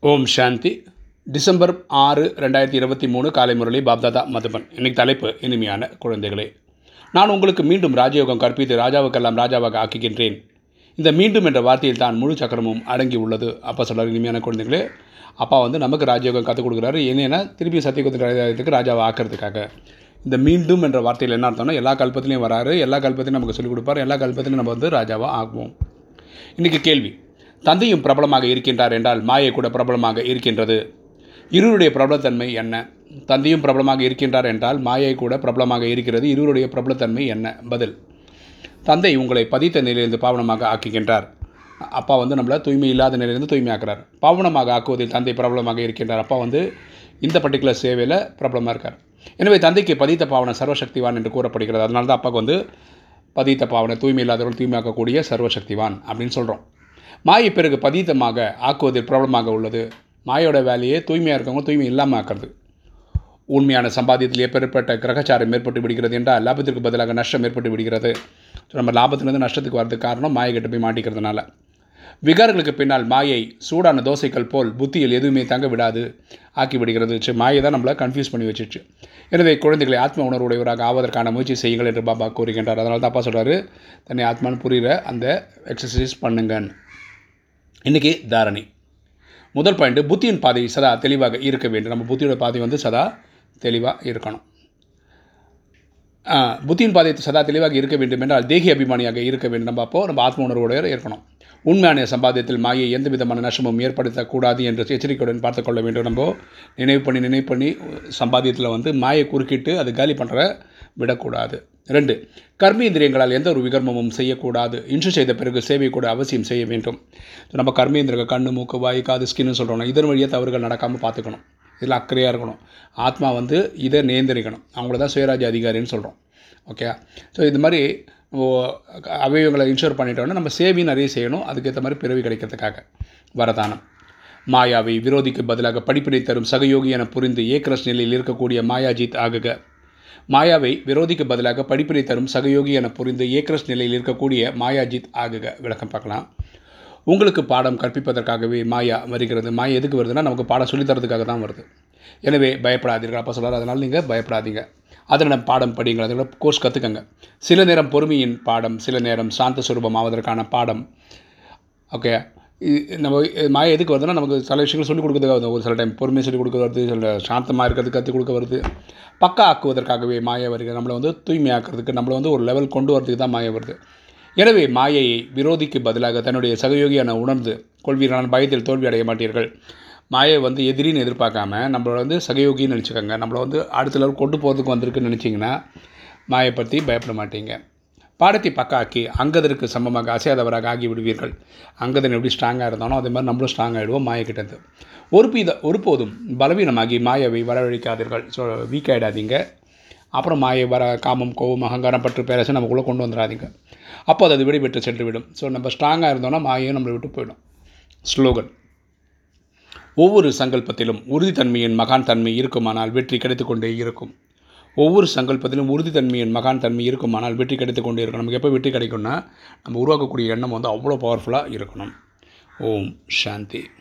ஓம் சாந்தி. December ஆறு ரெண்டாயிரத்தி இருபத்தி மூணு காலை முரளி பாப்தாதா மதுபன். இன்னைக்கு தலைப்பு இனிமையான குழந்தைகளே. நான் உங்களுக்கு மீண்டும் ராஜயோகம் கற்பித்து ராஜாவுக்கெல்லாம் ராஜாவாக ஆக்குகின்றேன். இந்த மீண்டும் என்ற வார்த்தையில் தான் முழு சக்கரமும் அடங்கி உள்ளது. அப்பா சொல்கிறார் இனிமையான குழந்தைகளே. அப்பா வந்து நமக்கு ராஜயோகம் கற்றுக் கொடுக்குறாரு. என்னென்னா திருப்பி சத்தியகுத்த ராஜாவுக்கு ராஜாவை ஆக்கிறதுக்காக. இந்த மீண்டும் என்ற வார்த்தையில் என்ன அர்த்தம்னா எல்லா கல்பத்திலையும் வராரு. எல்லா கல்பத்திலையும் நமக்கு சொல்லிக் கொடுப்பார். எல்லா கல்பத்திலையும் நம்ம வந்து ராஜாவாக ஆகுவோம் இன்றைக்கி கேள்வி. தந்தையும் பிரபலமாக இருக்கின்றார் என்றால் மாயை கூட பிரபலமாக இருக்கின்றது. இருவருடைய பிரபலத்தன்மை என்ன? தந்தையும் பிரபலமாக இருக்கின்றார் என்றால் மாயை கூட பிரபலமாக இருக்கிறது. இருவருடைய பிரபலத்தன்மை என்ன? பதில். தந்தை உங்களை பதித்த நிலையிலிருந்து பாவனமாக ஆக்குகின்றார். அப்பா வந்து நம்மளை தூய்மை இல்லாத நிலையிலிருந்து தூய்மையாக்குறார். பாவனமாக ஆக்குவதில் தந்தை பிரபலமாக இருக்கின்றார். அப்பா வந்து இந்த பர்டிகுலர் சேவையில் பிரபலமாக இருக்கார். எனவே தந்தைக்கு பதித்த பாவனம் சர்வசக்திவான் என்று கூறப்படுகிறது. அதனால தான் அப்பாவுக்கு வந்து பதித்த பாவனை தூய்மை இல்லாதவர்கள் தூய்மையாக்கக்கூடிய சர்வசக்திவான் அப்படின்னு சொல்கிறோம் மாயை பிறகு பதீதமாக ஆக்குவதில் பிரபலமாக உள்ளது. மாயோட வேலையே தூய்மையாக இருக்கவங்க தூய்மை இல்லாமல் ஆக்கிறது. உண்மையான சம்பாத்தியத்தில் எப்பேற்பட்ட கிரகச்சாரம் ஏற்பட்டு விடுகிறது என்றால் லாபத்திற்கு பதிலாக நஷ்டம் ஏற்பட்டு விடுகிறது. ஸோ நம்ம லாபத்திலிருந்து நஷ்டத்துக்கு வரதுக்கு காரணம் மாயை கிட்ட போய் மாட்டிக்கிறதுனால. விகாரங்களுக்கு பின்னால் மாயை சூடான தோசைகள் போல் புத்தியில் எதுவுமே தங்க விடாது ஆக்கி விடுகிறது. சரி மாயை தான் நம்மளை கன்ஃபியூஸ் பண்ணி வச்சிச்சு எனவே குழந்தைகளை ஆத்ம உணர்வுடையவராக ஆவதற்கான முயற்சி செய்யுங்கள் என்று பாபா கூறுகின்றார். அதனால தான் அப்பா சொல்கிறாரு தன்னை ஆத்மான்னு புரிகிற அந்த எக்ஸசைஸ் பண்ணுங்கன்னு. இன்றைக்கி தாரணி. முதல் பாயிண்ட் புத்தியின் பாதை சதா தெளிவாக இருக்க வேண்டும். நம்ம புத்தியோட பாதை வந்து சதா தெளிவாக இருக்கணும். புத்தியின் பாதை சதா தெளிவாக இருக்க வேண்டும் என்றால் தேகி அபிமானியாக இருக்க வேண்டும். நம்ம அப்போது நம்ம ஆத்ம உணர்வோடு இருக்கணும். உண்மையான சம்பாத்தியத்தில் மாயை எந்த விதமான நஷ்டமும் ஏற்படுத்தக்கூடாது என்று எச்சரிக்கையுடன் பார்த்துக்கொள்ள வேண்டும். நம்ம நினைவு பண்ணி நினைவு பண்ணி சம்பாத்தியத்தில் வந்து மாயை குறுக்கிட்டு அது காலி பண்ணுற விடக்கூடாது. ரெண்டு கர்மேந்திரியங்களால் எந்த ஒரு விகர்மமும் செய்யக்கூடாது. இன்று செய்த பிறகு சேவை கூட அவசியம் செய்ய வேண்டும். நம்ம கர்மேந்திரங்கள் கண்ணு மூக்கு வாய் காது ஸ்கின்னு சொல்கிறோம் இதன் வழியாக தவறுகள் நடக்காமல் பார்த்துக்கணும். இதில் அக்கறையாக இருக்கணும். ஆத்மா வந்து இதை நியந்திரிக்கணும் அவங்கள தான் சுயராஜ்ய அதிகாரின்னு சொல்கிறோம் ஓகே ஸோ இது மாதிரி அவயவங்களை இன்ஷூர் பண்ணிட்டோன்னா நம்ம சேவையும் நிறைய செய்யணும். அதுக்கேற்ற மாதிரி பிறவி கிடைக்கிறதுக்காக. வரதானம். மாயாவை விரோதிக்கு பதிலாக படிப்பினை தரும் சகயோகி என புரிந்து ஏக்ரஸ் நிலையில் இருக்கக்கூடிய மாயாஜித் ஆகுக. மாயாவை விரோதிக்கு பதிலாக படிப்பினை தரும் சகயோகி என புரிந்து ஏக்ரஸ் நிலையில் இருக்கக்கூடிய மாயாஜித் ஆகுக. விளக்கம் பார்க்கலாம். உங்களுக்கு பாடம் கற்பிப்பதற்காகவே மாயா வருகிறது. மாயா எதுக்கு வருதுன்னா நமக்கு பாடம் சொல்லித்தரதுக்காக தான் வருது. எனவே பயப்படாதீர்கள். அப்போ சொல்கிறார் அதனால் நீங்கள் பயப்படாதீங்க. அதனிடம் பாடம் படிங்கள் அதோட கோர்ஸ் கற்றுக்கங்க சில நேரம் பொறுமையின் பாடம் சில நேரம் சாந்த சுரூபம் ஆவதற்கான பாடம் ஓகே நம்ம மாயை எதுக்கு வருதுன்னா நமக்கு சில விஷயங்கள் சொல்லிக் கொடுக்குறதுக்காக வருது. ஒரு சில டைம் பொறுமையை சொல்லிக் கொடுக்க வருது சில சாந்தமாக இருக்கிறதுக்கு கற்றுக் கொடுக்க வருது. பக்கா ஆக்குவதற்காகவே மாயை வருகிறது நம்மளை வந்து தூய்மையாக்கிறதுக்கு நம்மளை வந்து ஒரு லெவல் கொண்டு வரதுக்கு தான் மாயை வருது. எனவே மாயையை விரோதிக்கு பதிலாக தன்னுடைய சகயோகியான உணர்ந்து கொள்வீரான பயத்தில் தோல்வி அடைய மாட்டீர்கள். மாயை வந்து எதிரின்னு எதிர்பார்க்காம நம்மளை வந்து சகயோகின்னு நினச்சிக்கோங்க. நம்மளை வந்து அடுத்த லெவல் கொண்டு போகிறதுக்கு வந்திருக்குன்னு நினச்சிங்கன்னா மாயை பற்றி பயப்பட மாட்டீங்க. பாடத்தை பக்காக்கி அங்கதற்கு சமமாக அசையாதவராக ஆகி விடுவீர்கள் அங்கதன் எப்படி ஸ்ட்ராங்காக இருந்தானோ அதே மாதிரி நம்மளும் ஸ்ட்ராங் ஆகிடுவோம் மாயக்கிட்டது. ஒரு பீத ஒருபோதும் பலவீனமாகி மாயாவை வரவழைக்காதீர்கள். ஸோ வீக் ஆகிடாதீங்க அப்புறம் மாயை வர காமம் கோவம் அகங்காரம் பற்று பேரசை நமக்குள்ளே கொண்டு வந்துடாதீங்க அப்போ அது விடுபெற்று சென்றுவிடும். ஸோ நம்ம ஸ்ட்ராங்காக இருந்தோம்னா மாயையும் நம்மளை விட்டு போயிடும். ஸ்லோகன். ஒவ்வொரு சங்கல்பத்திலும் உறுதித்தன்மையின் மகான் தன்மை இருக்குமானால் வெற்றி கிடைத்து கொண்டே இருக்கும். ஒவ்வொரு சங்கல்பத்திலும் உறுதித்தன்மையின் மகான் தன்மை இருக்குமானால் வெற்றி கிடைத்து கொண்டே இருக்கணும் நமக்கு எப்போ வெற்றி கிடைக்கும்னா நம்ம உருவாக்கக்கூடிய எண்ணம் வந்து அவ்வளோ பவர்ஃபுல்லாக இருக்கணும். ஓம் சாந்தி.